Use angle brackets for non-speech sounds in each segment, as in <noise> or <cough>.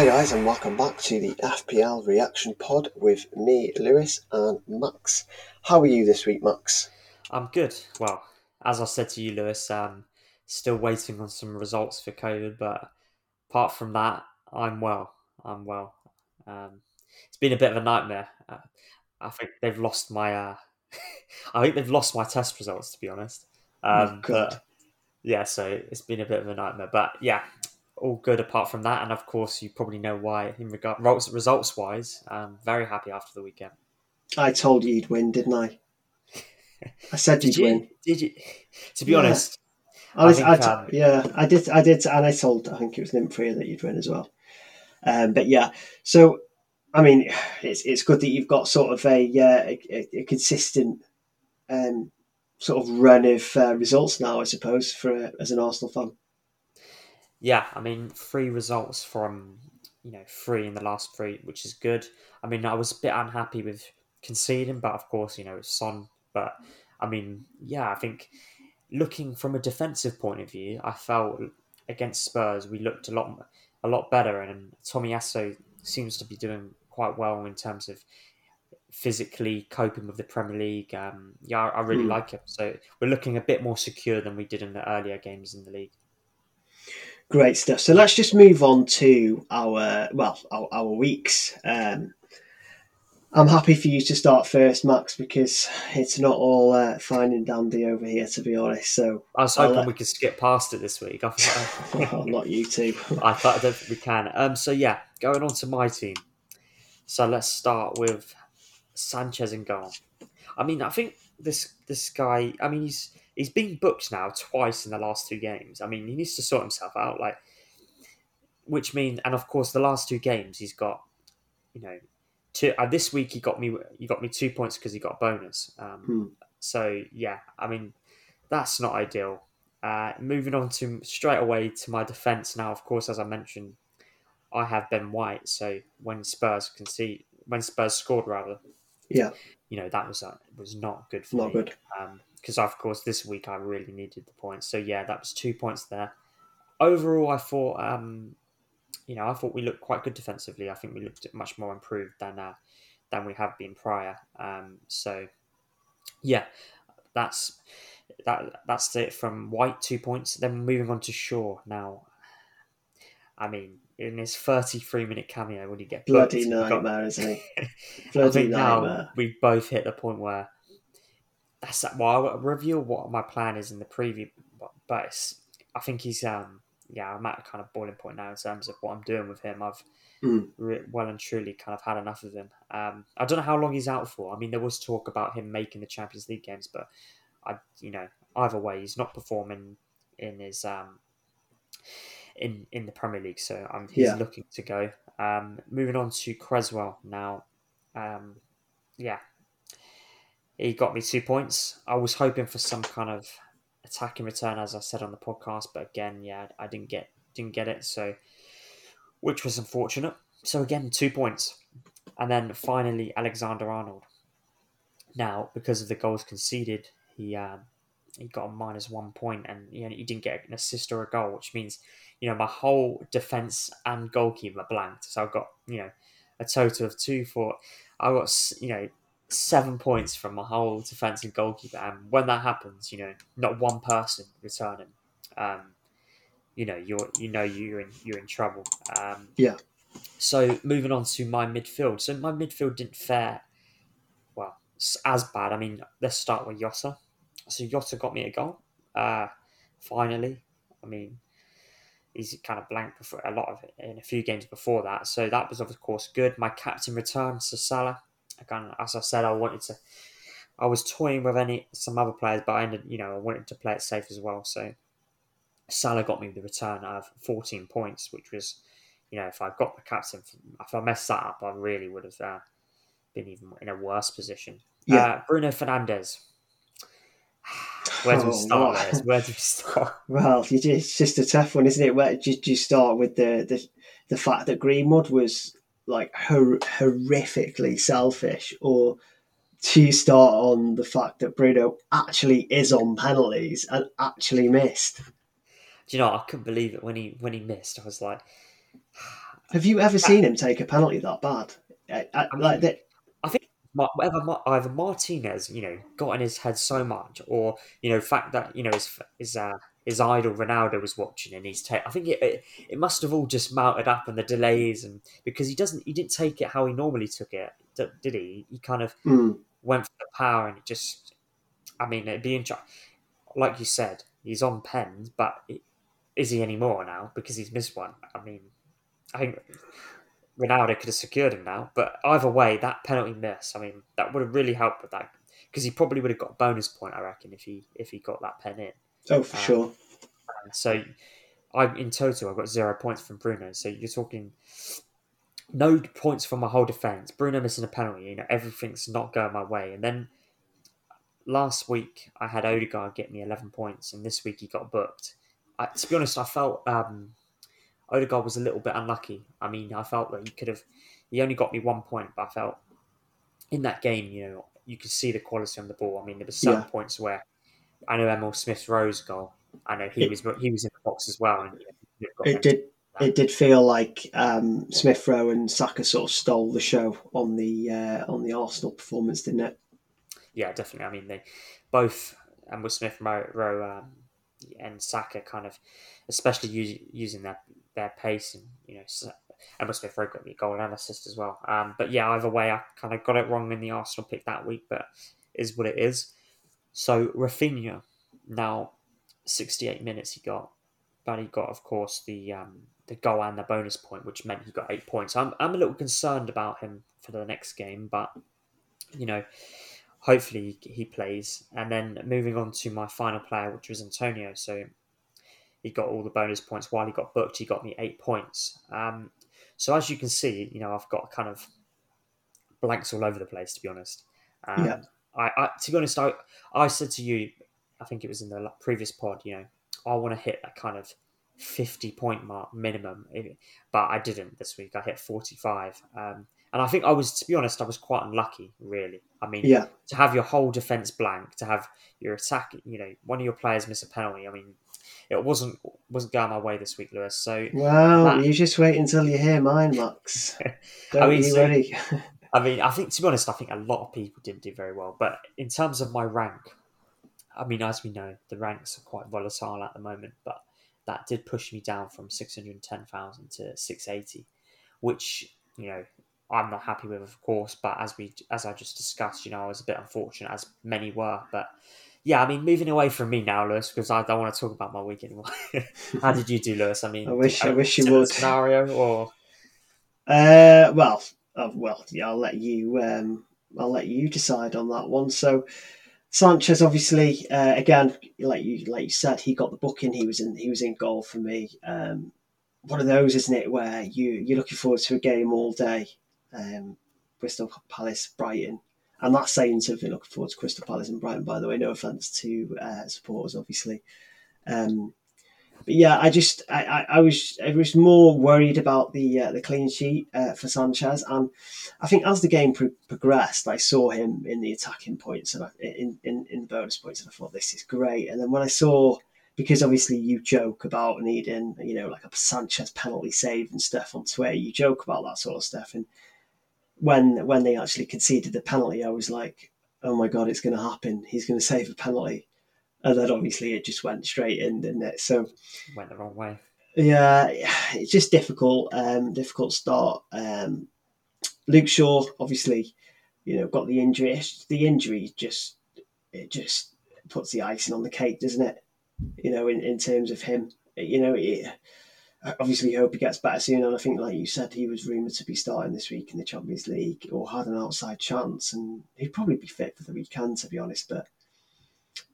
Hi guys, and welcome back to the FPL reaction pod with me, Lewis, and Max. How are you this week, Max? I'm good. Well, as I said to you, Lewis, um, still waiting on some results for COVID, but apart from that, I'm well. I'm well. Um, it's been a bit of a nightmare. Uh, I think they've lost my. Uh, <laughs> I think they've lost my test results, to be honest. Oh, Um, but yeah, so it's been a bit of a nightmare. But yeah, all good apart from that. And of course, you probably know why. In regard results wise, I'm very happy after the weekend. I told you you'd win, didn't I? I said Did you'd you? win. Did you? <laughs> To be Yeah. honest, I was, I I think, um, yeah, I did, I did, and I told, I think it was Nymphrey that you'd win as well. Um, but yeah, so I mean, it's it's good that you've got sort of a uh, a, a consistent um, sort of run of uh, results now, I suppose, for uh, as an Arsenal fan. Yeah, I mean, three results from you know three in the last three, which is good. I mean, I was a bit unhappy with conceding, but of course, you know, it's Son. But I mean, yeah, I think looking from a defensive point of view, I felt against Spurs we looked a lot a lot better, and Tomiyasu seems to be doing quite well in terms of physically coping with the Premier League. Um, yeah, I, I really Hmm. like him. So we're looking a bit more secure than we did in the earlier games in the league. Great stuff. So let's just move on to our well, our, our weeks. Um, I'm happy for you to start first, Max, because it's not all uh, fine and dandy over here, to be honest. So, I was hoping we could skip past it this week. I <laughs> thought, <laughs> well, not you two. <laughs> I thought I don't think we can. Um, so yeah, going on to my team. So let's start with Sanchez and goal. I mean, I think this this guy. I mean, he's he's been booked now twice in the last two games. I mean, he needs to sort himself out. Like, which mean, and of course, the last two games he's got, you know, two. Uh, this week he got me he got me two points because he got a bonus. Um, Hmm. So yeah, I mean, that's not ideal. Uh, moving on to straight away to my defence now. Of course, as I mentioned, I have Ben White. So when Spurs concede, when Spurs scored rather, Yeah, you know that was uh, was not good for not me. good. Because of course this week I really needed the points. So yeah, that was two points there. Overall, I thought, um, you know, I thought we looked quite good defensively. I think we looked much more improved than uh, than we have been prior. Um, so yeah, that's that that's it from White two points. Then moving on to Shaw now. I mean, in his 33 minute cameo when you get booked, Bloody got- nightmare, isn't he? <laughs> Bloody think now nightmare. we both hit the point where that's well. I'll reveal what my plan is in the preview, but, I think he's um yeah I'm at a kind of boiling point now in terms of what I'm doing with him. I've Mm. re- well and truly kind of had enough of him. Um, I don't know how long he's out for. I mean, there was talk about him making the Champions League games, but I you know either way he's not performing in his um in in the Premier League, so um, he's Yeah. looking to go. Um, moving on to Cresswell now. Um, yeah, he got me two points. I was hoping for some kind of attacking return, as I said on the podcast, but again, yeah, I didn't get didn't get it. So, which was unfortunate. So again, two points, and then finally Alexander Arnold. Now, because of the goals conceded, he um, he got a minus one point, and you know, he didn't get an assist or a goal, which means you know my whole defense and goalkeeper blanked. So I've got you know a total of two for I got you know seven points from my whole defense and goalkeeper. And when that happens, you know not one person returning, um, you know you're you know you're in you're in trouble. Um, Yeah. So moving on to my midfield. So my midfield didn't fare well as bad. I mean, let's start with Jota. So Jota got me a goal. Uh, finally, I mean, he's kind of blank before a lot of it in a few games before that. So that was of course good. My captain returned to Salah. Again, as I said, I wanted to. I was toying with any some other players, but I ended, you know, I wanted to play it safe as well. So Salah got me the return of 14 points, which was, you know, if I got the captain, if I messed that up, I really would have uh, been even in a worse position. Yeah. Uh, Bruno Fernandes. <sighs> Where do we Oh, start? what? Liz? Where do we start? <laughs> Well, it's just a tough one, isn't it? Where do you, do you start with the, the the fact that Greenwood was like hor- horrifically selfish, or to start on the fact that Bruno actually is on penalties and actually missed? Do you know? I couldn't believe it when he when he missed. I was like, <sighs> Have you ever seen him take a penalty that bad? I, I, I mean, like that. I think whatever either Martinez, you know, got in his head so much, or you know, fact that you know his his uh, his idol Ronaldo was watching and he's take. I think it, it, it must have all just mounted up and the delays and because he doesn't he didn't take it how he normally took it, did he? He kind of Mm. went for the power and it just. I mean, it'd be interesting. Like you said, he's on pens, but is he anymore now because he's missed one? I mean, I think Ronaldo could have secured him now, but either way, that penalty miss, I mean, that would have really helped with that because he probably would have got a bonus point, I reckon, if he if he got that pen in. Oh, for Um, sure. So, I in total, I've got zero points from Bruno. So you're talking no points from my whole defense. Bruno missing a penalty, you know, everything's not going my way. And then last week, I had Odegaard get me 11 points, and this week he got booked. I, to be honest, I felt um, Odegaard was a little bit unlucky. I mean, I felt that he could have, he only got me one point, but I felt in that game, you know, you could see the quality on the ball. I mean, there were some Yeah. points where I know Emile Smith Rowe's goal. I know he It- was he was in the box as well, and It did. It did feel like um, Smith Rowe and Saka sort of stole the show on the uh, on the Arsenal performance, didn't it? yeah, definitely. I mean, they both and with Smith Rowe um, and Saka kind of, especially us, using their their pace and you know, Sa- Emma Smith Rowe got me a goal and assist as well. Um, but yeah, either way, I kind of got it wrong in the Arsenal pick that week, but is what it is. So Raphinha now, sixty eight minutes he got, but he got of course the um, the goal and the bonus point, which meant he got eight points. I'm I'm a little concerned about him for the next game, but you know hopefully he plays. And then moving on to my final player, which was Antonio. So he got all the bonus points while he got booked. He got me eight points. Um, so as you can see, you know I've got kind of blanks all over the place. To be honest, um, Yeah. I, I to be honest, I I said to you, I think it was in the previous pod, you know, I want to hit that kind of. 50 point mark minimum but I didn't this week I hit 45 um, and I think I was to be honest I was quite unlucky really I mean Yeah. to have your whole defense blank, to have your attack, you know, one of your players miss a penalty. I mean, it wasn't wasn't going my way this week, Lewis. So Well, That- you just wait until you hear mine, Max. <laughs> Don't I mean, you so-. <laughs> I mean, I think to be honest, I think a lot of people didn't do very well. But in terms of my rank, I mean, as we know, the ranks are quite volatile at the moment. But that did push me down from six hundred ten thousand to six eighty, which you know I'm not happy with, of course. But as we as I just discussed, you know, I was a bit unfortunate, as many were. But yeah, I mean, moving away from me now, Lewis, because I don't want to talk about my week anymore. <laughs> How did you do, Lewis? I mean, I wish- I wish you would. Scenario or Uh, well, uh, well, yeah, I'll let you. Um, I'll let you decide on that one. So, Sanchez, obviously, uh, again, like you, like you said, he got the booking. He was in. He was in goal for me. Um, one of those, isn't it, where you you're looking forward to a game all day. Um, Crystal Palace, Brighton, and that's saying something. Looking forward to Crystal Palace and Brighton. By the way, no offense to uh, supporters, obviously. Um, but yeah, I just I, I, I was I was more worried about the uh, the clean sheet uh, for Sanchez, and I think as the game pro- progressed, I saw him in the attacking points and I, in, in in bonus points, and I thought this is great. And then when I saw because obviously you joke about needing you know like a Sanchez penalty save and stuff on Twitter, you joke about that sort of stuff, and when when they actually conceded the penalty, I was like, oh my god, it's going to happen. He's going to save a penalty. And then obviously it just went straight in, didn't it? So went the wrong way. yeah, it's just difficult. Um, difficult start. Um, Luke Shaw, obviously, you know, got the injury. It's- The injury just it just puts the icing on the cake, doesn't it? You know, in, in terms of him, you know, it, obviously hope he gets better soon. And I think, like you said, he was rumoured to be starting this week in the Champions League or had an outside chance, and he'd probably be fit for the weekend, to be honest. But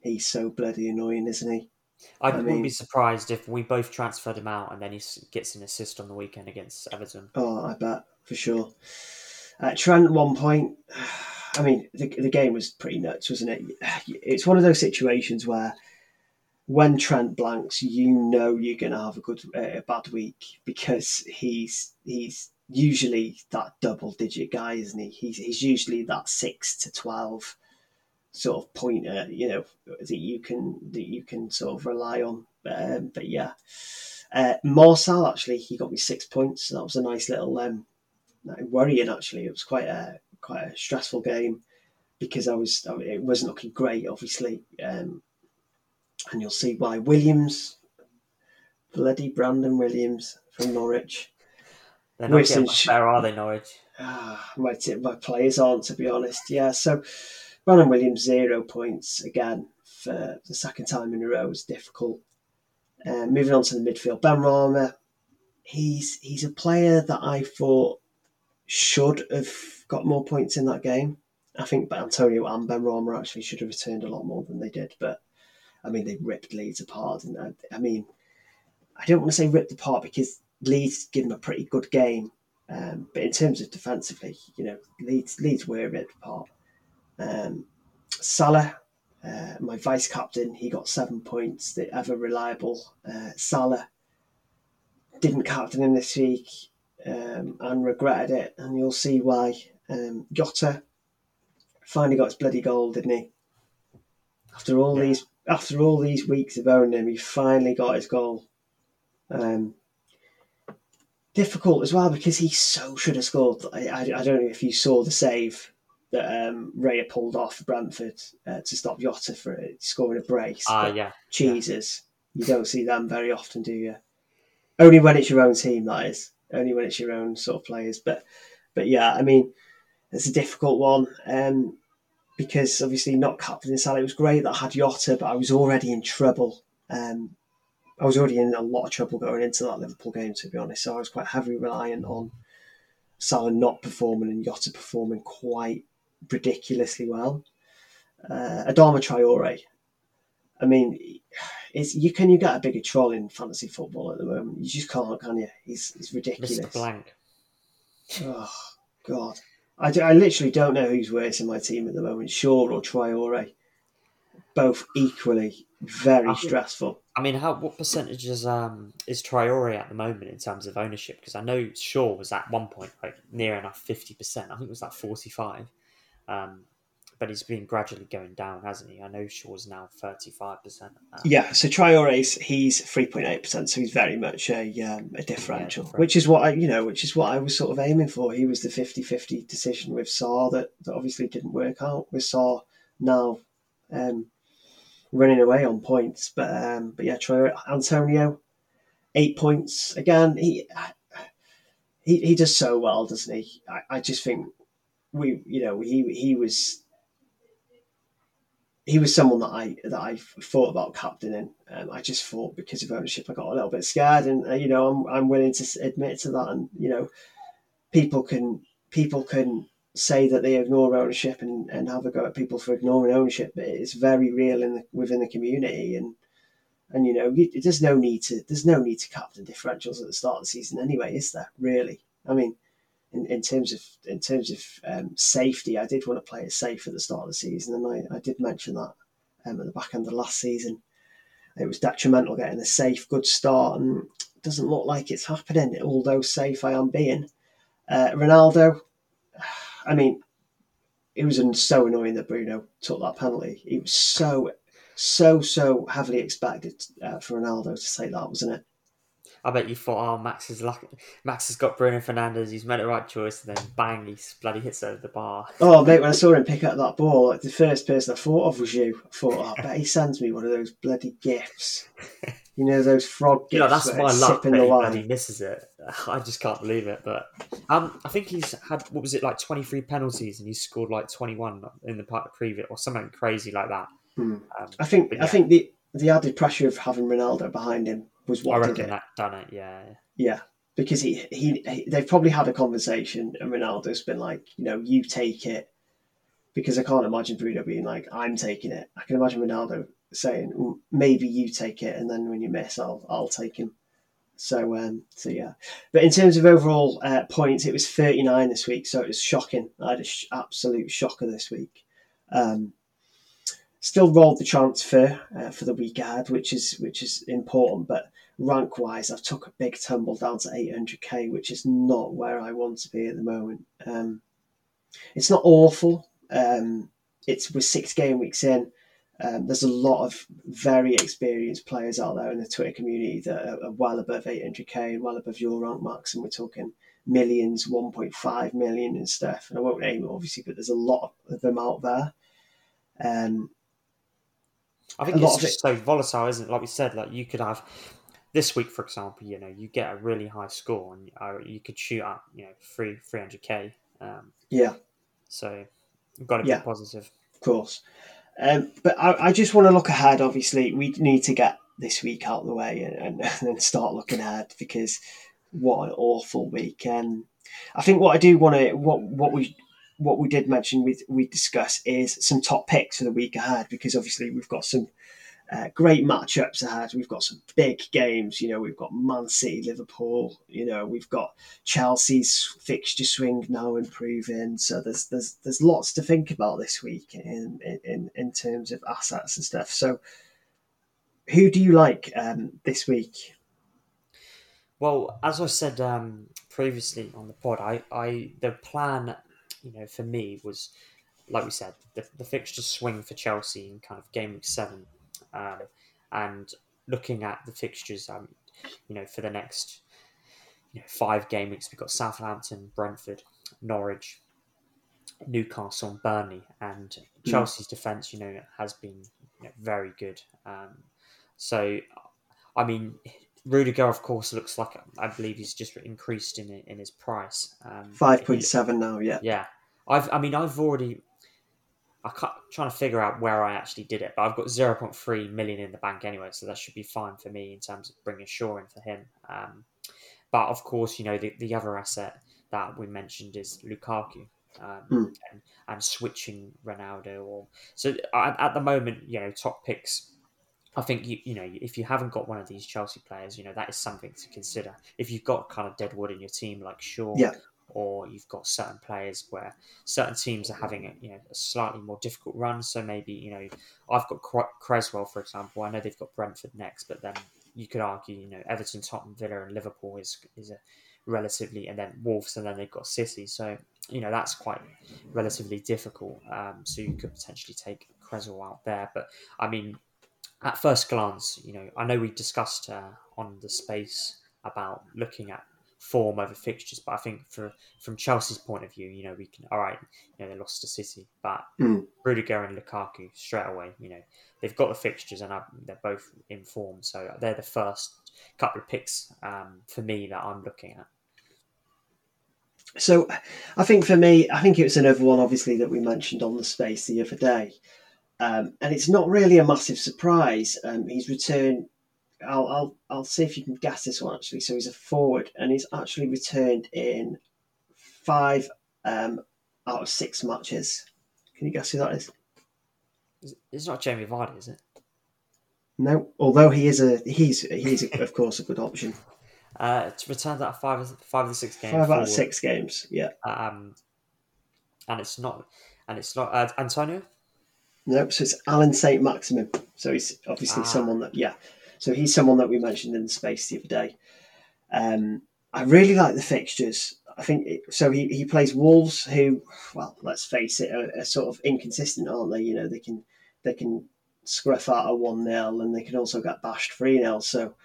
he's so bloody annoying, isn't he? I, I wouldn't mean- be surprised if we both transferred him out and then he gets an assist on the weekend against Everton. Oh, I bet for sure. Uh, Trent, at one point, <sighs> I mean, the, the game was pretty nuts, wasn't it? <sighs> It's one of those situations where when Trent blanks, you know you're going to have a good, uh, a bad week because he's he's usually that double digit guy, isn't he? He's he's usually that six to twelve sort of pointer, you know, that you can that you can sort of rely on. Um, but yeah, Uh, Marcel actually he got me six points. So that was a nice little um, worrying actually. It was quite a quite a stressful game because I was it wasn't looking great obviously, um, and you'll see why. Williams, bloody Brandon Williams from Norwich. They're not getting much better, are they, Norwich? Ah, my, my players aren't, to be honest. Yeah, so Brandon Williams, zero points again for the second time in a row is difficult. Uh, moving on to the midfield, Benrahma, he's he's a player that I thought should have got more points in that game. I think Antonio and Benrahma actually should have returned a lot more than they did, but I mean they ripped Leeds apart, and I, I mean I don't want to say ripped apart because Leeds gave them a pretty good game, um, but in terms of defensively, you know Leeds Leeds were ripped apart. Um, Salah uh, my vice captain, he got seven points. The ever reliable uh, Salah didn't captain him this week um, and regretted it, and you'll see why. Um, Jota finally got his bloody goal, didn't he? After all yeah. these after all these weeks of owning him, he finally got his goal. Um, difficult as well because he so should have scored. I, I, I don't know if you saw the save that um, Raya pulled off Brentford uh, to stop Jota for scoring a brace. Ah, uh, yeah. Jesus, yeah. you don't see them very often, do you? Only when it's your own team, that is. Only when it's your own sort of players. But, but yeah, I mean, it's a difficult one um, because obviously not captain Salah. It was great that I had Jota, but I was already in trouble. Um, I was already in a lot of trouble going into that Liverpool game, to be honest. So I was quite heavily reliant on Salah not performing and Jota performing quite ridiculously well. Uh, Adama Traore. I mean, is you can you get a bigger troll in fantasy football at the moment? You just can't, can you? He's he's ridiculous. Mr. Blank. Oh God, I, I literally don't know who's worse in my team at the moment, Shaw or Traore. Both equally very I stressful. I mean, how what percentage is um is Traore at the moment in terms of ownership? Because I know Shaw was at one point like near enough fifty percent. I think it was like forty five. Um, but he's been gradually going down, hasn't he? I know Shaw's now thirty five percent. Yeah, so Traore's he's three point eight percent, so he's very much a um, a differential, yeah, which is what I you know, which is what I was sort of aiming for. He was the 50-50 decision with Sarr that, that obviously didn't work out. With Sarr now um, running away on points, but um, but yeah, Traore Antonio eight points again. He he he does so well, doesn't he? I, I just think we, you know, he he was he was someone that I that I thought about captaining. Um, I just thought because of ownership, I got a little bit scared, and uh, you know, I'm I'm willing to admit to that. And you know, people can people can say that they ignore ownership and, and have a go at people for ignoring ownership, but it's very real in the, within the community. And and you know, there's no need to there's no need to captain differentials at the start of the season anyway, is there? Really? I mean, in, in terms of in terms of um, safety, I did want to play it safe at the start of the season, and I, I did mention that um, at the back end of last season. It was detrimental getting a safe, good start, and it doesn't look like it's happening. Although safe I am being, uh, Ronaldo. I mean, it was so annoying that Bruno took that penalty. It was so, so, so heavily expected uh, for Ronaldo to take that, wasn't it? I bet you thought, oh, Max is lucky. Max has got Bruno Fernandes. He's made the right choice, and then bang, he bloody hits over the bar. Oh, mate, when I saw him pick up that ball, like, the first person I thought of was you. I thought, oh, I bet he sends me one of those bloody gifts. You know those frog gifts. You know, that's my luck. That he bloody misses it. <sighs> I just can't believe it. But um, I think he's had what was it like twenty three penalties, and he scored like twenty one in the part previous or something crazy like that. Hmm. Um, I think yeah. I think the the added pressure of having Ronaldo behind him was what I did it. That done it, yeah. Yeah, because he, he, he they've probably had a conversation, and Ronaldo's been like, you know, you take it, because I can't imagine Bruno being like, I'm taking it. I can imagine Ronaldo saying, maybe you take it, and then when you miss, I'll I'll take him. So um, so yeah, but in terms of overall uh, points, it was 39 this week, so it was shocking. I had an sh- absolute shocker this week. Um, still rolled the transfer uh, for the week ahead, which is which is important. But rank wise, I've took a big tumble down to 800k, which is not where I want to be at the moment. Um, it's not awful. Um, it's with six game weeks in. Um, there's a lot of very experienced players out there in the Twitter community that are, are well above 800k, and well above your rank marks, and we're talking millions, 1.5 million and stuff. And I won't name it obviously, but there's a lot of them out there. Um, I think it's just it, so volatile, isn't it? Like we said, like you could have this week, for example, you know, you get a really high score and uh, you could shoot up, you know, three, 300k. Um, yeah. So you've got to be yeah, positive. Of course. Um, but I, I, just want to look ahead. Obviously, we need to get this week out of the way and, and, <laughs> and start looking ahead because what an awful week. Um, I think what I do want to what what we what we did mention we we discuss is some top picks for the week ahead because obviously we've got some uh, great matchups ahead. We've got some big games. You know, we've got Man City, Liverpool. You know, we've got Chelsea's fixture swing now improving. So there's there's there's lots to think about this week in in in terms of assets and stuff. So, who do you like um, this week? Well, as I said um, previously on the pod, I, I the plan, you know, for me was, like we said, the, the fixture swing for Chelsea in kind of game week seven um, and looking at the fixtures, um, you know, for the next you know, five game weeks, we've got Southampton, Brentford, Norwich, Newcastle, and Burnley, and hmm. Chelsea's mm. defense, you know, has been you know, very good. Um, so, I mean, Rudiger, of course, looks like I believe he's just increased in in his price. Um, Five point seven now, yeah. Yeah, I've. I mean, I've already I can't trying to figure out where I actually did it, but I've got 0.3 million in the bank anyway, so that should be fine for me in terms of bringing Shaw in for him. Um, but of course, you know the, the other asset that we mentioned is Lukaku. Um, mm. and, and, switching Ronaldo or so at, at, the moment, you know, top picks. I think you you know if you haven't got one of these Chelsea players, you know that is something to consider. If you've got kind of deadwood in your team like Shaw, yeah or you've got certain players where certain teams are having a, you know a slightly more difficult run. So maybe you know I've got Cresswell for example. I know they've got Brentford next, but then you could argue you know Everton, Tottenham, Villa, and Liverpool is is a relatively, and then Wolves, and then they've got City. So you know that's quite relatively difficult. Um, so you could potentially take Cresswell out there, but I mean. At first glance, you know, I know we discussed uh, on the space about looking at form over fixtures. But I think for from Chelsea's point of view, you know, we can all right, you know, they lost to City, but mm. Rudiger and Lukaku straight away, you know, they've got the fixtures and they're both in form, so they're the first couple of picks um, for me that I'm looking at. So, I think for me, I think it was another one, obviously, that we mentioned on the space the other day. Um, and it's not really a massive surprise. Um, he's returned I'll, I'll I'll see if you can guess this one actually. So he's a forward, and he's actually returned in five um, out of six matches. Can you guess who that is? It's not Jamie Vardy, is it? No, although he is a he's he's a, of course a good option. Uh, it's returned out five five of the six games. Five out forward. of six games, yeah. Um, and it's not and it's not uh, Antonio. No, so it's Alan Saint-Maximin. So he's obviously ah. someone that yeah. So he's someone that we mentioned in the space the other day. Um, I really like the fixtures. I think it, so. He, he plays Wolves, who, well, let's face it, are, are, sort of inconsistent, aren't they? You know, they can they can scruff out a one 0 and they can also get bashed three 0 So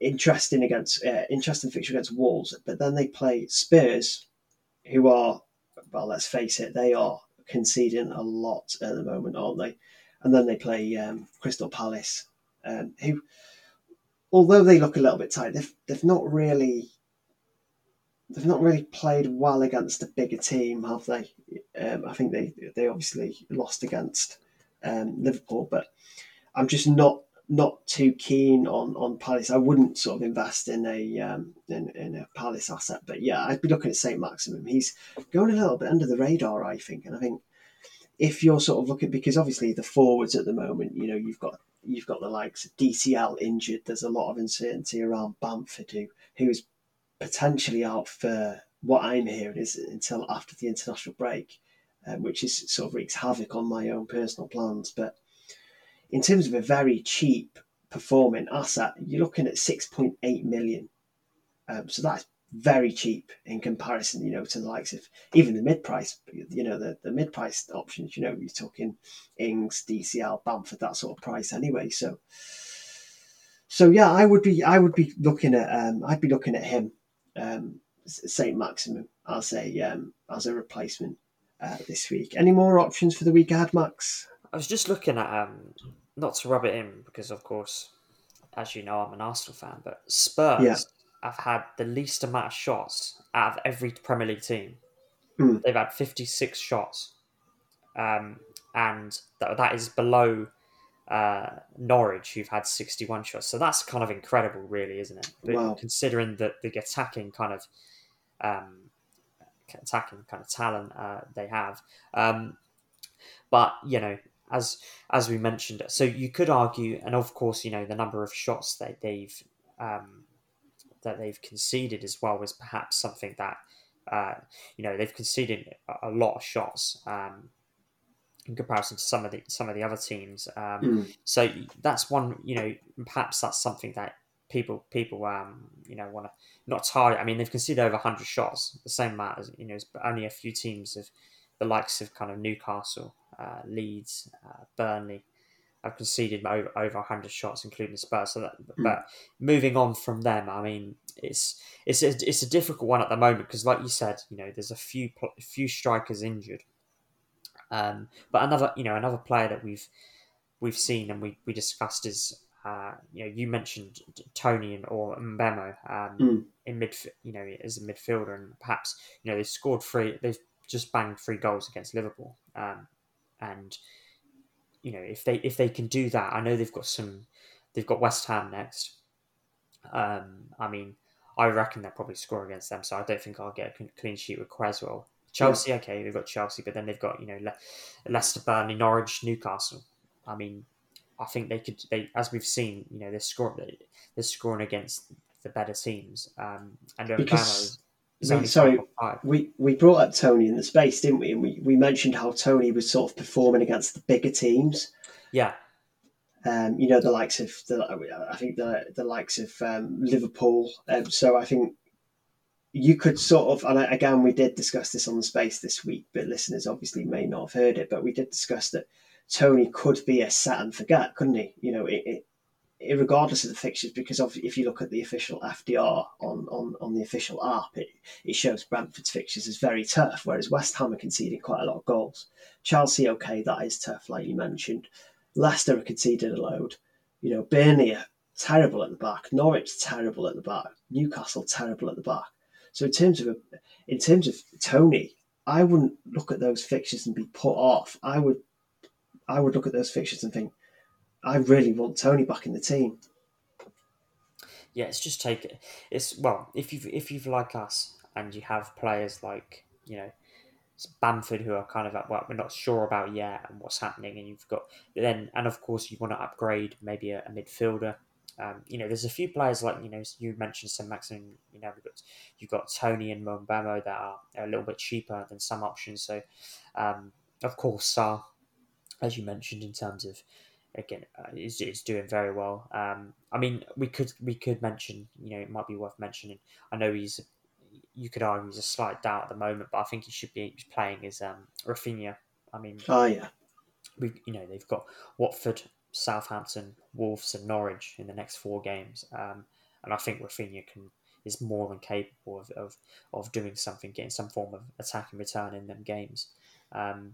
interesting against uh, interesting fixture against Wolves. But then they play Spurs, who are well, let's face it, they are conceding a lot at the moment, aren't they? And then they play um, Crystal Palace, um, who, although they look a little bit tight, they've they've not really they've not really played well against a bigger team, have they? Um, I think they they obviously lost against um, Liverpool, but I'm just not not too keen on on Palace. I wouldn't sort of invest in a um, in, in a Palace asset, but yeah, I'd be looking at Saint-Maximin. He's going a little bit under the radar, I think, and I think if you're sort of looking because obviously the forwards at the moment, you know, you've got you've got the likes of DCL injured. There's a lot of uncertainty around Bamford, who who is potentially out for what I'm hearing is until after the international break, um, which is sort of wreaks havoc on my own personal plans. But in terms of a very cheap performing asset, you're looking at 6.8 million. Um, so that's very cheap in comparison, you know, to the likes of even the mid price, you know, the, the mid price options, you know, you're talking Ings, DCL, Bamford, that sort of price anyway. So, so yeah, I would be, I would be looking at, um, I'd be looking at him, um, Saint Maximin as a, um, as a replacement uh, this week. Any more options for the week ahead, Max? I was just looking at, um, not to rub it in because, of course, as you know, I'm an Arsenal fan, but Spurs yeah. Have had the least amount of shots out of every Premier League team. Mm. They've had 56 shots, um, and that, that is below uh, Norwich, who've had 61 shots. So that's kind of incredible, really, isn't it? Wow. Considering that the attacking kind of um, attacking kind of talent uh, they have. Um, but you know, as as we mentioned. So you could argue, and of course, you know, the number of shots that they've um, that they've conceded as well was perhaps something that uh, you know they've conceded a lot of shots um, in comparison to some of the some of the other teams. Um, mm. So that's one, you know, perhaps that's something that people people um, you know want to not target. I mean, they've conceded over hundred shots, the same amount as you know, it's only a few teams of the likes of kind of Newcastle uh, Leeds, uh, Burnley have conceded over, over 100 shots, including Spurs. So that, mm. but moving on from them, I mean, it's it's a, it's a difficult one at the moment because, like you said, you know, there's a few a few strikers injured. Um, but another, you know, another player that we've we've seen and we, we discussed is, uh, you know, you mentioned Toney and or Mbeumo um, mm. in mid, you know, as a midfielder, and perhaps you know they scored three, they've just banged three goals against Liverpool. Um, and you know if they if they can do that, I know they've got some. They've got West Ham next. Um, I mean, I reckon they'll probably score against them, so I don't think I'll get a clean sheet with Cresswell. Chelsea, yeah. okay, they've got Chelsea, but then they've got you know Le- Leicester, Burnley, Norwich, Newcastle. I mean, I think they could. They as we've seen, you know, they're scoring. They're scoring against the better teams. Um, and because we, sorry, we, we brought up Toney in the space, didn't we? And we, we mentioned how Toney was sort of performing against the bigger teams. Yeah. Um, you know, the likes of the I think the the likes of um, Liverpool. Um, so I think you could sort of, and again, we did discuss this on the space this week, but listeners obviously may not have heard it. But we did discuss that Toney could be a set and forget, couldn't he? You know, it, it, regardless of the fixtures, because if you look at the official FDR on, on, on the official ARP, it, it shows Brentford's fixtures as very tough, whereas West Ham are conceding quite a lot of goals. Chelsea, okay, that is tough, like you mentioned. Leicester are conceded a load. You know, Burnley are terrible at the back. Norwich terrible at the back. Newcastle terrible at the back. So in terms of in terms of Toney, I wouldn't look at those fixtures and be put off. I would I would look at those fixtures and think, I really want Toney back in the team. Yeah, it's just take it. It's well, if you if you've like us and you have players like you know Bamford who are kind of what we're not sure about yet and what's happening, and you've got then and of course you want to upgrade maybe a, a midfielder. Um, you know, there's a few players like you know you mentioned some Maxim. You know, got, you've got Toney and Mbeumo that are a little bit cheaper than some options. So, um, of course, Sarr, as you mentioned, in terms of again uh, is, is doing very well. Um, I mean, we could we could mention, you know, it might be worth mentioning. I know he's, you could argue he's a slight doubt at the moment, but I think he should be playing as um, Raphinha. I mean, oh yeah, we you know they've got Watford, Southampton, Wolves, and Norwich in the next four games, um, and I think Raphinha can is more than capable of, of, of doing something, getting some form of attacking return in them games. Um,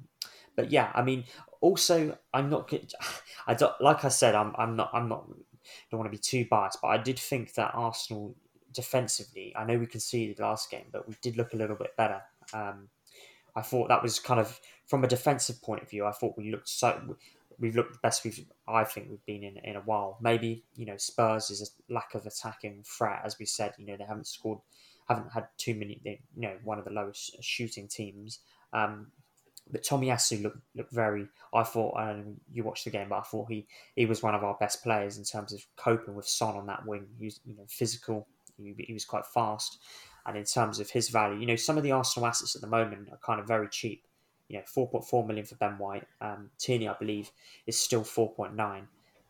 but yeah, I mean, also I'm not. <sighs> I don't like I said. I'm. I'm not. I'm not. Don't want to be too biased, but I did think that Arsenal defensively. I know we conceded last game, but we did look a little bit better. Um, I thought that was kind of from a defensive point of view. I thought we looked so. We've looked the best we've. I think we've been in in a while. Maybe you know Spurs is a lack of attacking threat, as we said. You know they haven't scored, haven't had too many. They, you know one of the lowest shooting teams. Um, but Tomiyasu looked looked very. I thought, um, you watched the game, but I thought he he was one of our best players in terms of coping with Son on that wing. He was you know physical. He, he was quite fast, and in terms of his value, you know some of the Arsenal assets at the moment are kind of very cheap. You know, four point four million for Ben White. Um, Tierney, I believe, is still four point nine.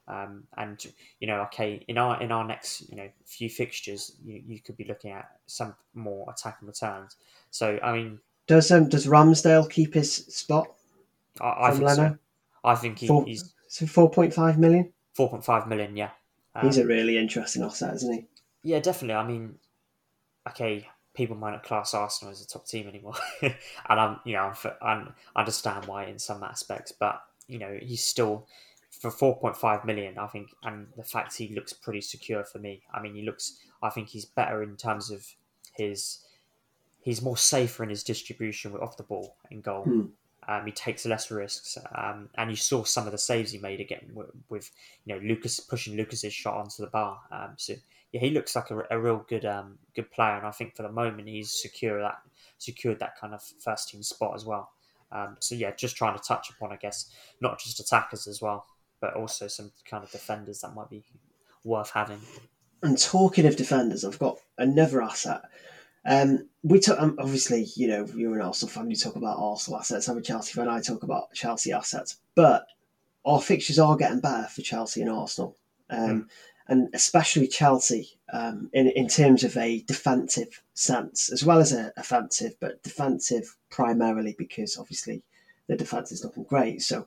Um, and you know, okay, in our in our next you know few fixtures, you, you could be looking at some more attacking returns. So I mean, does um does Ramsdale keep his spot? I, I think Leno? so. I think he, four, he's so four point five million. Four point five million, yeah. Um, he's a um, really interesting asset, isn't he? Yeah, definitely. I mean, okay, people might not class Arsenal as a top team anymore, <laughs> and I'm you know I understand why in some aspects, but you know he's still for 4.5 million i think and the fact he looks pretty secure for me i mean he looks i think he's better in terms of his he's more safer in his distribution off the ball in goal hmm. um, he takes less risks um, and you saw some of the saves he made again with, with you know lucas pushing lucas's shot onto the bar um, so yeah he looks like a, a real good um, good player and i think for the moment he's secure that secured that kind of first team spot as well um, so yeah, just trying to touch upon, I guess, not just attackers as well, but also some kind of defenders that might be worth having. And talking of defenders, I've got another asset. Um, we talk um, obviously, you know, you're an Arsenal fan. You talk about Arsenal assets. I'm a Chelsea fan. I talk about Chelsea assets. But our fixtures are getting better for Chelsea and Arsenal. Um, mm and especially Chelsea um, in in terms of a defensive sense as well as a offensive, but defensive primarily because obviously the defense is looking great. So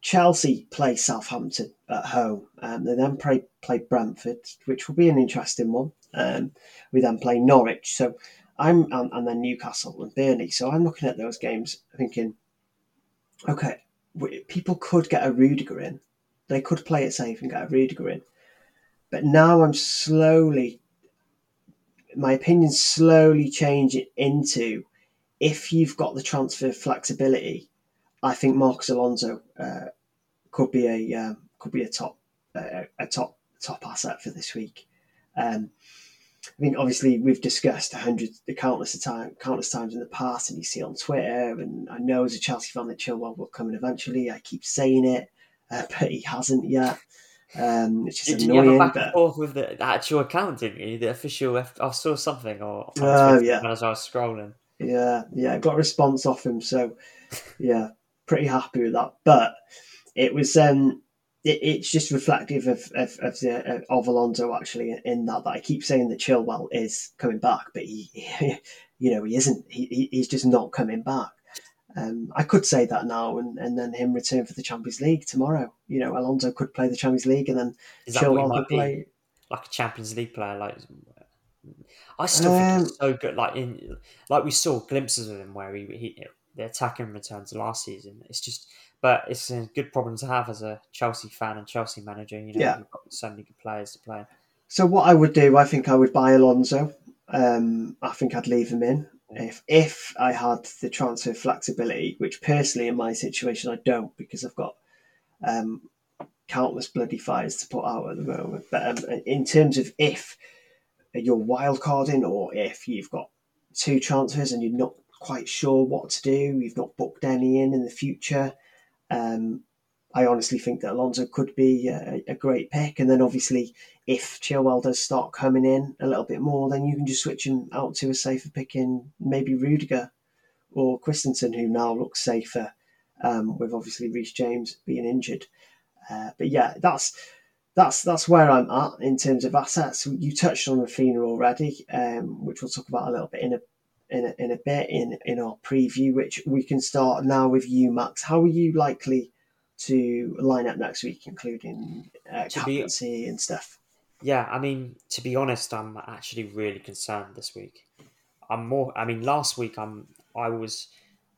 Chelsea play Southampton at home, um, they then play play Brentford, which will be an interesting one. Um, we then play Norwich, so I'm um, and then Newcastle and Burnley. So I'm looking at those games thinking, okay, people could get a Rudiger in. They could play it safe and get a Rudiger in but now I'm slowly, my opinion's slowly changing into if you've got the transfer flexibility, I think Marcos Alonso uh, could be a um, could be a top uh, a top top asset for this week. Um, I mean, obviously, we've discussed a hundred, countless time, countless times in the past, and you see on Twitter. And I know as a Chelsea fan that Chilwell will come in eventually. I keep saying it, uh, <laughs> but he hasn't yet. Um, which is did, annoying. you have a back but... and forth with the, actual account, didn't you? The official. I saw something or oh yeah as I was scrolling. Yeah, yeah, I got a response off him, so yeah, pretty happy with that. But it was um, it, it's just reflective of of of, the, of Alonso actually in that that I keep saying that Chilwell is coming back, but he, he <laughs> you know, he isn't. He, he's just not coming back. Um, I could say that now, and, and then him return for the Champions League tomorrow. You know, Alonso could play the Champions League, and then Chilwell could play like a Champions League player. Like I still um, think he's so good. Like in like we saw glimpses of him where he, he the attacking returns last season. It's just, but it's a good problem to have as a Chelsea fan and Chelsea manager. You know, yeah. you've got so many good players to play. So what I would do, I think I would buy Alonso. Um, I think I'd leave him in if if I had the transfer flexibility, which personally in my situation I don't because I've got um, countless bloody fires to put out at the moment. But um, in terms of if you're wildcarding or if you've got two transfers and you're not quite sure what to do, you've not booked any in in the future. Um, I honestly think that Alonso could be a, a, great pick. And then obviously, if Chilwell does start coming in a little bit more, then you can just switch him out to a safer pick in maybe Rudiger or Christensen, who now looks safer um, with obviously Reece James being injured. Uh, but yeah, that's that's that's where I'm at in terms of assets. You touched on Raphinha already, um, which we'll talk about a little bit in a in a, in a bit in in our preview. Which we can start now with you, Max. How are you likely to line up next week, including uh, captaincy be, and stuff. Yeah, I mean, to be honest, I'm actually really concerned this week. I'm more. I mean, last week I'm. I was.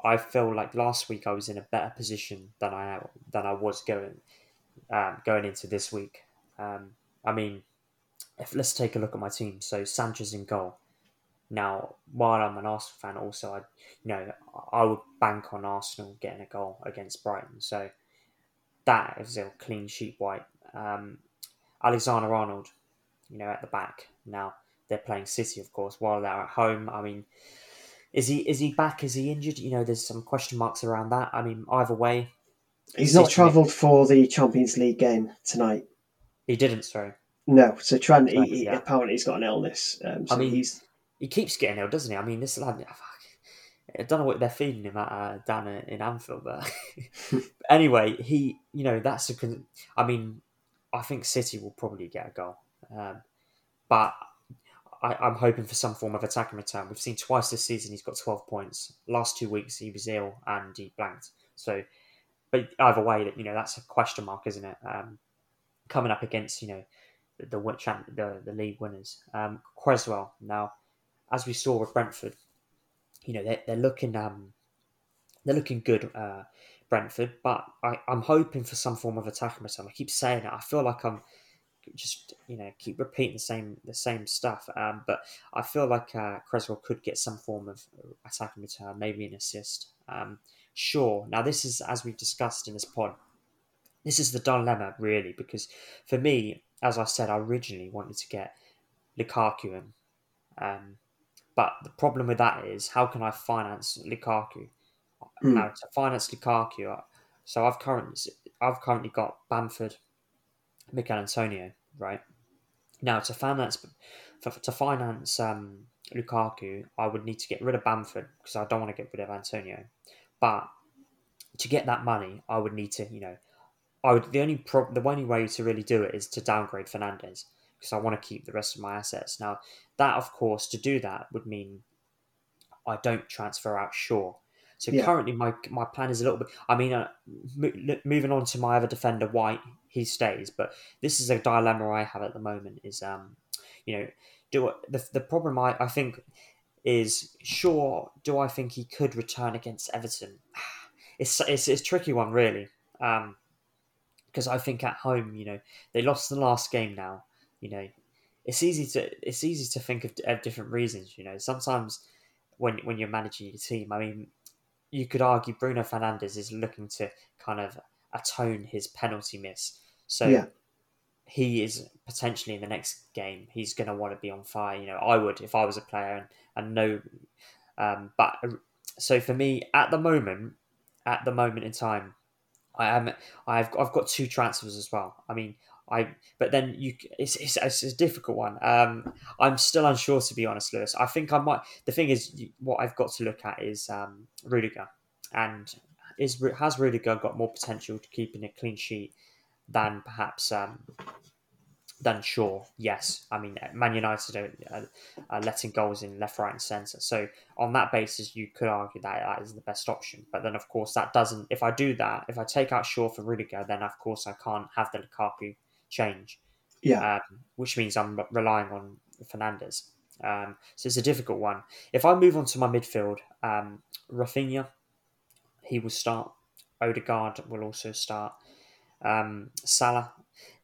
I feel like last week I was in a better position than I than I was going um, going into this week. Um, I mean, if let's take a look at my team. So Sanchez in goal. Now, while I'm an Arsenal fan, also I, you know, I would bank on Arsenal getting a goal against Brighton. So that is a clean sheet white. Um, Alexander Arnold, you know, at the back. Now they're playing City, of course, while they're at home. I mean, is he is he back? Is he injured? You know, there's some question marks around that. I mean, either way, he's not travelled for the Champions League game tonight. He didn't, sorry. No, so Trent, he, he, yeah. apparently he's got an illness. Um, so I mean, he's he keeps getting ill, doesn't he? I mean, this lad, I don't know what they're feeding him at uh, down in Anfield, but <laughs> <laughs> anyway, he, you know, that's a. I mean, I think City will probably get a goal, um, but I, am hoping for some form of attacking return. We've seen twice this season he's got 12 points. Last two weeks he was ill and he blanked. So, but either way, that you know that's a question mark, isn't it? Um, coming up against you know the the, the, the league winners, um, Cresswell. Now, as we saw with Brentford, you know they're, they're looking um, they're looking good. Uh, Brentford, but I, I'm hoping for some form of attacking return. I keep saying it. I feel like I'm just you know keep repeating the same the same stuff. Um, but I feel like uh, Cresswell could get some form of attacking return, maybe an assist. Um, sure. Now this is as we've discussed in this pod. This is the dilemma really because for me, as I said, I originally wanted to get Lukaku um, but the problem with that is how can I finance Lukaku? Mm. Now to finance Lukaku, uh, so I've currently I've currently got Bamford, Michail Antonio, right? Now to finance for, to finance um, Lukaku, I would need to get rid of Bamford because I don't want to get rid of Antonio. But to get that money, I would need to, you know, I would the only pro, the only way to really do it is to downgrade Fernandes because I want to keep the rest of my assets. Now that, of course, to do that would mean I don't transfer out Shaw so yeah. currently, my my plan is a little bit. I mean, uh, moving on to my other defender, White, he stays. But this is a dilemma I have at the moment. Is um, you know, do the the problem I I think is sure. Do I think he could return against Everton? <sighs> It's it's, it's a tricky one, really. Um, because I think at home, you know, they lost the last game now. You know, it's easy to it's easy to think of, of different reasons. You know, sometimes when when you're managing your team, I mean, you could argue Bruno Fernandes is looking to kind of atone his penalty miss. So yeah. he is potentially in the next game. He's going to want to be on fire. You know, I would if I was a player and and know. Um, but so for me, at the moment, at the moment in time, I am I've I've got two transfers as well. I mean, I but then you it's, it's, it's a difficult one. Um, I'm still unsure to be honest, Lewis. I think I might. The thing is, what I've got to look at is um, Rudiger, and is has Rudiger got more potential to keeping a clean sheet than perhaps um, than Shaw? Yes, I mean Man United are, are, letting goals in left, right, and centre. So on that basis, you could argue that that is the best option. But then, of course, that doesn't. If I do that, if I take out Shaw for Rudiger, then of course I can't have the Lukaku change. Yeah. Um, which means I'm relying on Fernandes. Um, so it's a difficult one. If I move on to my midfield, um, Raphinha, he will start. Odegaard will also start. Um, Salah,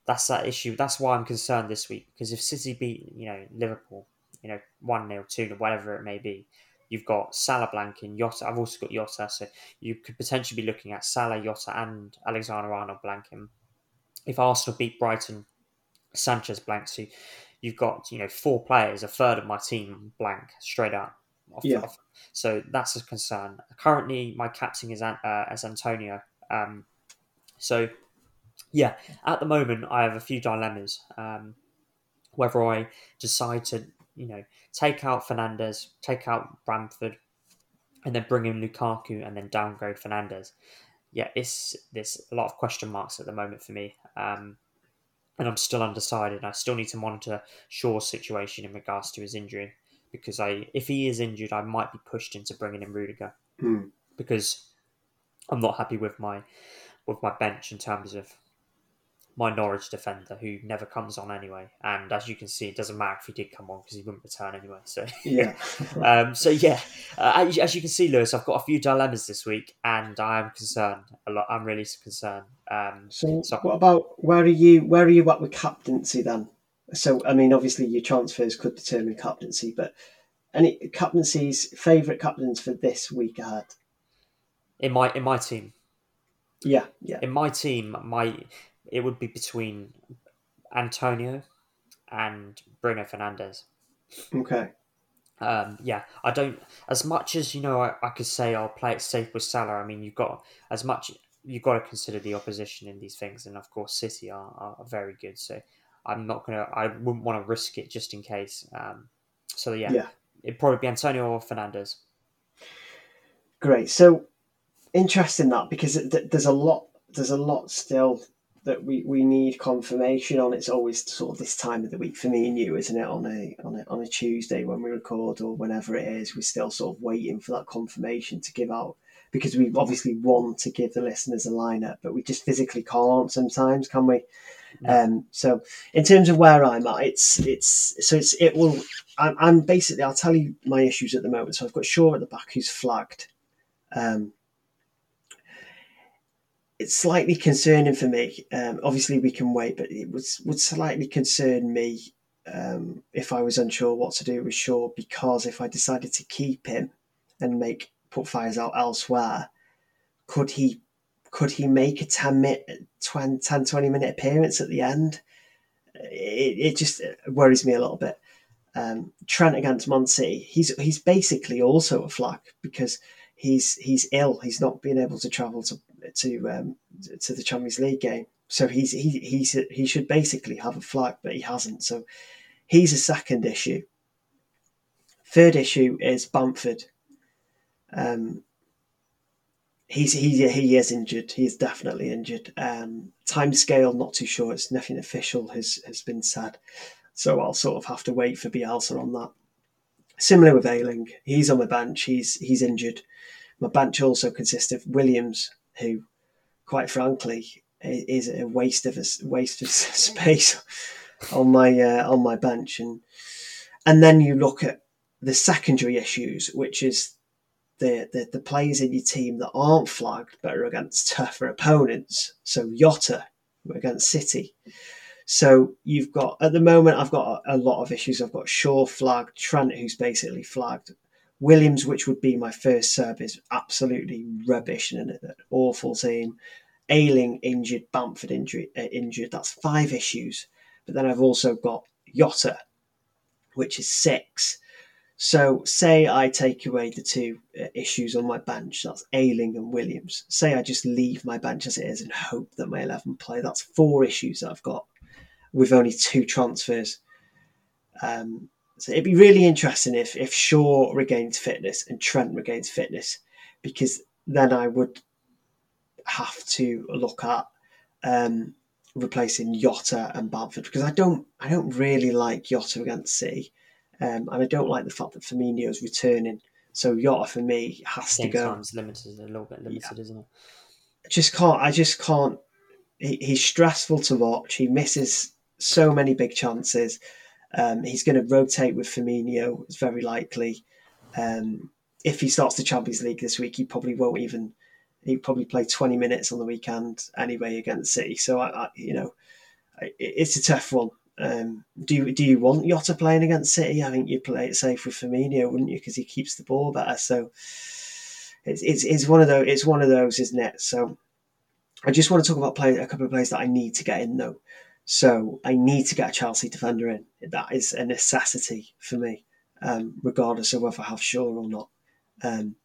that's that issue. That's why I'm concerned this week because if City beat, you know, Liverpool, you know, 1 0, 2 0, whatever it may be, you've got Salah blanking, Jota. I've also got Jota, so you could potentially be looking at Salah, Jota, and Alexander Arnold blanking if Arsenal beat Brighton, Sanchez blank. So you've got you know four players, a third of my team blank straight up. Off, yeah. Off. So that's a concern. Currently, my captain is uh, as Antonio. Um, so yeah, at the moment, I have a few dilemmas. Um, whether I decide to you know take out Fernandes, take out Bamford, and then bring in Lukaku, and then downgrade Fernandes yeah, it's there's a lot of question marks at the moment for me. Um, and I'm still undecided. I still need to monitor Shaw's situation in regards to his injury because I, if he is injured, I might be pushed into bringing in Rudiger mm. because I'm not happy with my with my bench in terms of my Norwich defender who never comes on anyway. And as you can see, it doesn't matter if he did come on because he wouldn't return anyway. So yeah, <laughs> um, so yeah, uh, as you can see, Lewis, I've got a few dilemmas this week, and I am concerned a lot. I'm really concerned. Um, so, so, what about where are you? Where are you at with captaincy then? So I mean, obviously your transfers could determine captaincy, but any captaincies, favourite captains for this week ahead? In my in my team. Yeah, yeah. In my team, my it would be between Antonio and Bruno Fernandes. Okay. Um, yeah, I don't. As much as you know, I, I could say I'll play it safe with Salah. I mean, you've got as much. You've got to consider the opposition in these things, and of course, City are, are very good. So I'm not gonna. I wouldn't want to risk it just in case. Um, so yeah, yeah, it'd probably be Antonio or Fernandes. Great. So interesting that because there's a lot. There's a lot still that we, we need confirmation on. It's always sort of this time of the week for me and you, isn't it? On a on a on a Tuesday when we record or whenever it is, we're still sort of waiting for that confirmation to give out because we obviously want to give the listeners a lineup, but we just physically can't sometimes, can we? Um, so in terms of where I'm at, it's it's so it's it will. I'm, I'm basically I'll tell you my issues at the moment. So I've got Shaw at the back who's flagged. Um, it's slightly concerning for me. Um, obviously, we can wait, but it was, would slightly concern me um, if I was unsure what to do with Shaw because if I decided to keep him and make put fires out elsewhere, could he could he make a 10 minute 20, 10 20 minute appearance at the end? It, it just worries me a little bit. Um, Trent against Monty, he's he's basically also a flag because he's he's ill. He's not been able to travel to to um, to the Champions League game. So he's he he's he should basically have a flag, but he hasn't. So he's a second issue. Third issue is Bamford. Um, he's he he is injured. He is definitely injured. Um, time scale not too sure. It's nothing official has has been said. So I'll sort of have to wait for Bielsa on that. Similar with Ayling, he's on the bench. He's he's injured. My bench also consists of Williams, who, quite frankly, is a waste of a waste of <laughs> space on my uh, on my bench, and and then you look at the secondary issues, which is the, the, the players in your team that aren't flagged but are against tougher opponents. So Jota against City. So you've got at the moment I've got a, a lot of issues. I've got Shaw flagged, Trent who's basically flagged, Williams, which would be my first sub, is absolutely rubbish and an awful team. Ayling injured, Bamford injury, uh, injured. That's five issues. But then I've also got Jota, which is six. So say I take away the two uh, issues on my bench, that's Ayling and Williams. Say I just leave my bench as it is and hope that my 11 play. That's four issues that I've got with only two transfers. Um, so it'd be really interesting if if Shaw regains fitness and Trent regains fitness, because then I would have to look at um, replacing Jota and Bamford because I don't I don't really like Jota against City, um, and I don't like the fact that Firmino's returning. So Jota for me has to go. Time's limited, a little bit limited, yeah. isn't it? I just can't. I just can't. He, he's stressful to watch. He misses so many big chances. Um, he's going to rotate with Firmino. It's very likely. Um, if he starts the Champions League this week, he probably won't even. He probably play twenty minutes on the weekend anyway against City. So I, I you know, it's a tough one. Um, do you do you want Jota playing against City? I think you play it safe with Firmino, wouldn't you? Because he keeps the ball better. So it's, it's it's one of those. It's one of those, isn't it? So I just want to talk about play, a couple of players that I need to get in though. So I need to get a Chelsea defender in. That is a necessity for me, um, regardless of whether I have Shaw or not. Um,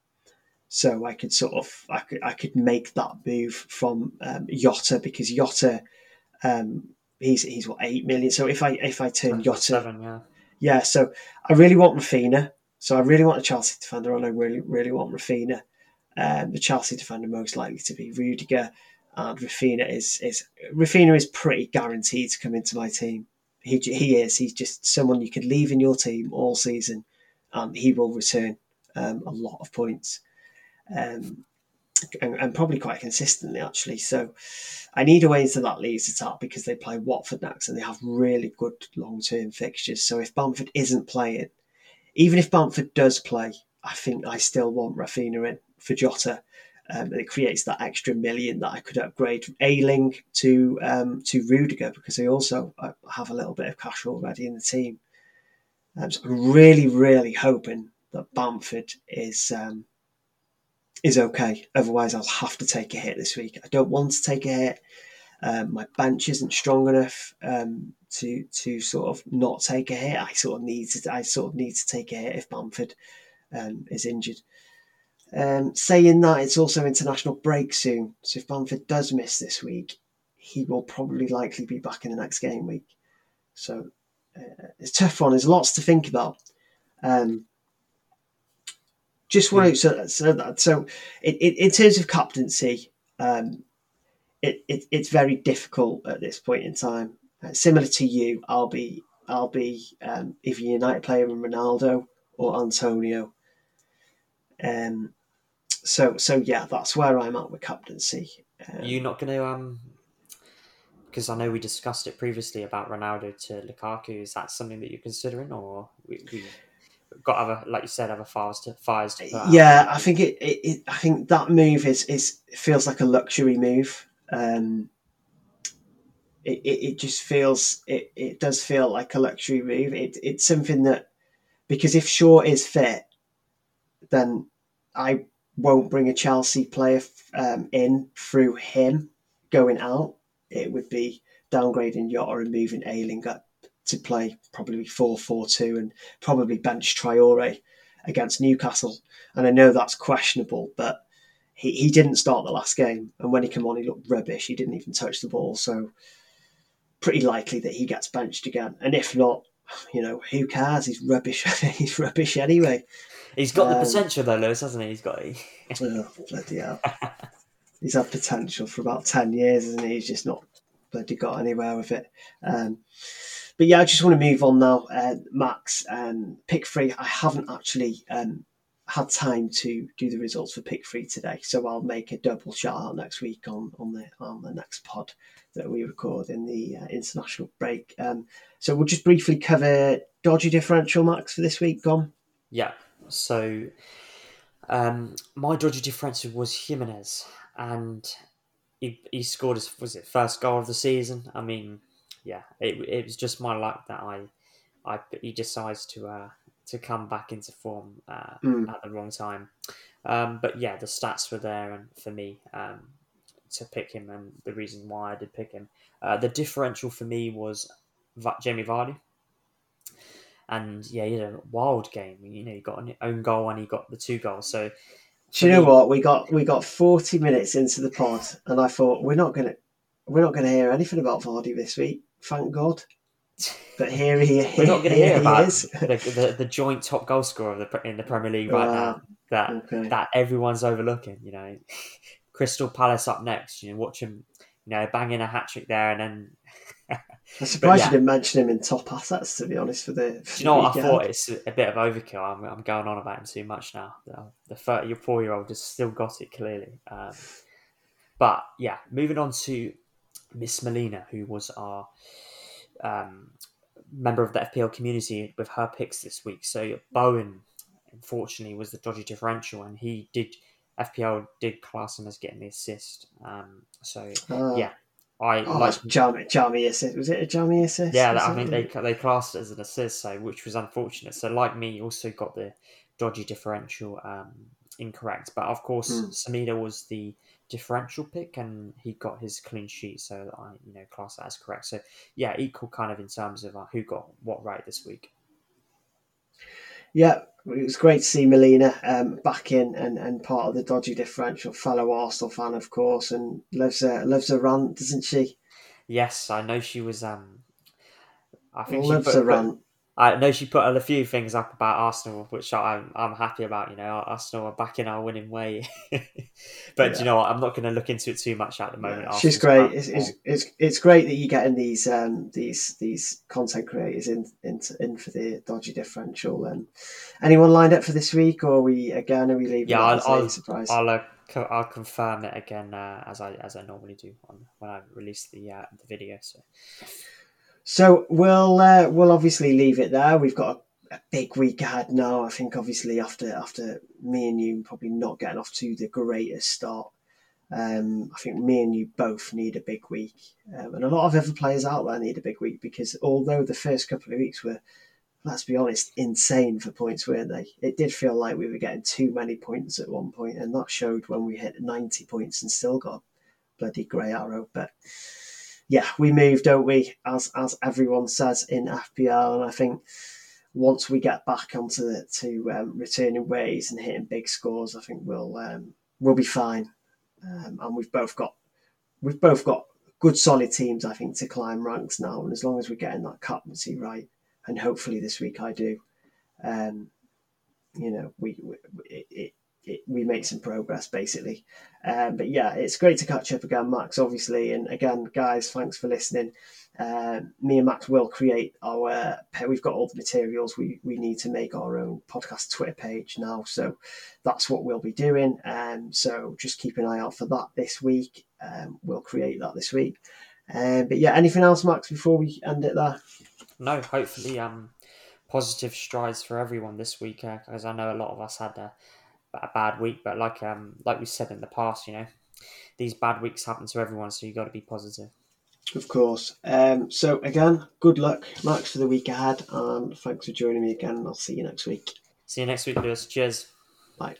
so I could sort of I could I could make that move from um, Jota because Jota um, he's he's what eight million. So if I if I turn Jota seven, yeah, yeah. So I really want Raphinha. So I really want a Chelsea defender, and I really really want Raphinha. Um, the Chelsea defender most likely to be Rudiger and Raphinha is is Raphinha is pretty guaranteed to come into my team. He he is. He's just someone you could leave in your team all season, and he will return um, a lot of points, um, and, and, probably quite consistently actually. So I need a way into that Leeds attack because they play Watford next, and they have really good long term fixtures. So if Bamford isn't playing, even if Bamford does play, I think I still want Raphinha in for Jota um, and it creates that extra million that I could upgrade from Ayling to um, to Rudiger because I also uh, have a little bit of cash already in the team. Um, so I'm really, really hoping that Bamford is um, is okay. Otherwise, I'll have to take a hit this week. I don't want to take a hit. Um, my bench isn't strong enough um, to to sort of not take a hit. I sort of need to I sort of need to take a hit if Bamford um, is injured. Um, saying that, it's also international break soon. So if Bamford does miss this week, he will probably likely be back in the next game week. So uh, it's tough one. There's lots to think about. Um, just want to so so, so it, it, in terms of captaincy, um, it, it it's very difficult at this point in time. Uh, similar to you, I'll be I'll be um, either United player in Ronaldo or Antonio. Um, so so yeah, that's where I'm at with captaincy. Um, You're not going to um because I know we discussed it previously about Ronaldo to Lukaku. Is that something that you're considering, or we, we got other, like you said, other fires to fires to put out? yeah, I think it, it, it. I think that move is is feels like a luxury move. Um, it, it, it just feels it, it does feel like a luxury move. It, it's something that because if Shaw is fit, then I won't bring a Chelsea player um, in through him going out. It would be downgrading Jota and moving Ayling up to play probably 4 4 2 and probably bench Traore against Newcastle. And I know that's questionable, but he, he didn't start the last game. And when he came on, he looked rubbish. He didn't even touch the ball. So pretty likely that he gets benched again. And if not, you know, who cares? He's rubbish. <laughs> He's rubbish anyway. He's got um, the potential though, Lewis, hasn't he? He's got. oh, <laughs> bloody hell. <laughs> He's had potential for about ten years, hasn't he? He's just not bloody got anywhere with it. Um, but yeah, I just want to move on now, uh, Max. Um, pick three. I haven't actually um, had time to do the results for pick three today, so I'll make a double shout out next week on on the on the next pod that we record in the uh, international break. Um, so we'll just briefly cover dodgy differential, Max, for this week. Gone. Yeah. So um, my dodgy differential was Jimenez, and he, he scored his was it first goal of the season. I mean, yeah, it, it was just my luck that I, I he decides to uh, to come back into form uh, mm. at the wrong time. Um, but yeah, the stats were there, and for me um, to pick him, and the reason why I did pick him, uh, the differential for me was Jamie Vardy. And yeah, he had a wild game. You know, he got an own goal and he got the two goals. So, do you know me, what we got? We got forty minutes into the pod, and I thought we're not gonna we're not gonna hear anything about Vardy this week. Thank God. But here he, We're not going to hear about the, the, the, joint top goal scorer of the, in the Premier League right now that okay. that everyone's overlooking. You know, <laughs> Crystal Palace up next. You know, watch him, you know, banging a hat trick there, and then. I'm <laughs> surprised yeah. you didn't mention him in top assets. To be honest, for the. For you know what? I thought it's a bit of overkill. I'm, I'm going on about him too much now. The 34 year old has still got it clearly. Um, but yeah, moving on to Miss Melina, who was our um, member of the FPL community with her picks this week. So Bowen, unfortunately, was the dodgy differential, and he did FPL did class him as getting the assist. Um, so uh, yeah, I oh, like Jamie, Jamie assist. Was it a Jamie assist? Yeah, I think they they classed it as an assist, so which was unfortunate. So like me, also got the dodgy differential um, incorrect. But of course, mm. Semedo was the differential pick, and he got his clean sheet, so I you know class that as correct. So yeah, equal kind of in terms of uh, who got what right this week. Yeah, it was great to see Melina um, back in and, and part of the dodgy differential. Fellow Arsenal fan, of course, and loves a loves a rant, doesn't she? Yes, I know she was. Um, I think loves she put, a rant. I know she put a few things up about Arsenal, which I'm I'm happy about. You know, Arsenal are back in our winning way. <laughs> but yeah. you know what? I'm not going to look into it too much at the moment. Yeah, she's great. It's, it's, it's, it's great that you're getting these um, these these content creators in, in in for the dodgy differential. And anyone lined up for this week, or are we again? Are we leaving? Yeah, I'll I'll, surprise? I'll, uh, I'll confirm it again uh, as I as I normally do on when I release the uh, the video. So. So we'll uh, we'll obviously leave it there. We've got a, a, big week ahead now. I think obviously after after me and you probably not getting off to the greatest start. Um, I think me and you both need a big week, um, and a lot of other players out there need a big week because although the first couple of weeks were, let's be honest, insane for points, weren't they? It did feel like we were getting too many points at one point, and that showed when we hit ninety points and still got bloody grey arrow. But yeah, we move, don't we? As as everyone says in FPL, and I think once we get back onto the to um, returning ways and hitting big scores, I think we'll um, we'll be fine. Um, and we've both got we've both got good solid teams, I think, to climb ranks now. And as long as we're getting that captaincy right, and hopefully this week I do, um, you know, we, we it, it, it, we make some progress basically. Um, but yeah, it's great to catch up again, Max. Obviously, and again, guys, thanks for listening. Um, me and Max will create our. We've got all the materials we, we need to make our own podcast Twitter page now, so that's what we'll be doing. Um, so just keep an eye out for that this week. Um, we'll create that this week. Um, but yeah, anything else, Max, before we end it there? No, hopefully, um, positive strides for everyone this week because uh, I know a lot of us had a, a bad week, but like um, like we said in the past, you know, these bad weeks happen to everyone, so you got to be positive. Of course. Um, so again, good luck, Max, for the week ahead, and thanks for joining me again. I'll see you next week. See you next week, Lewis. Cheers. Bye.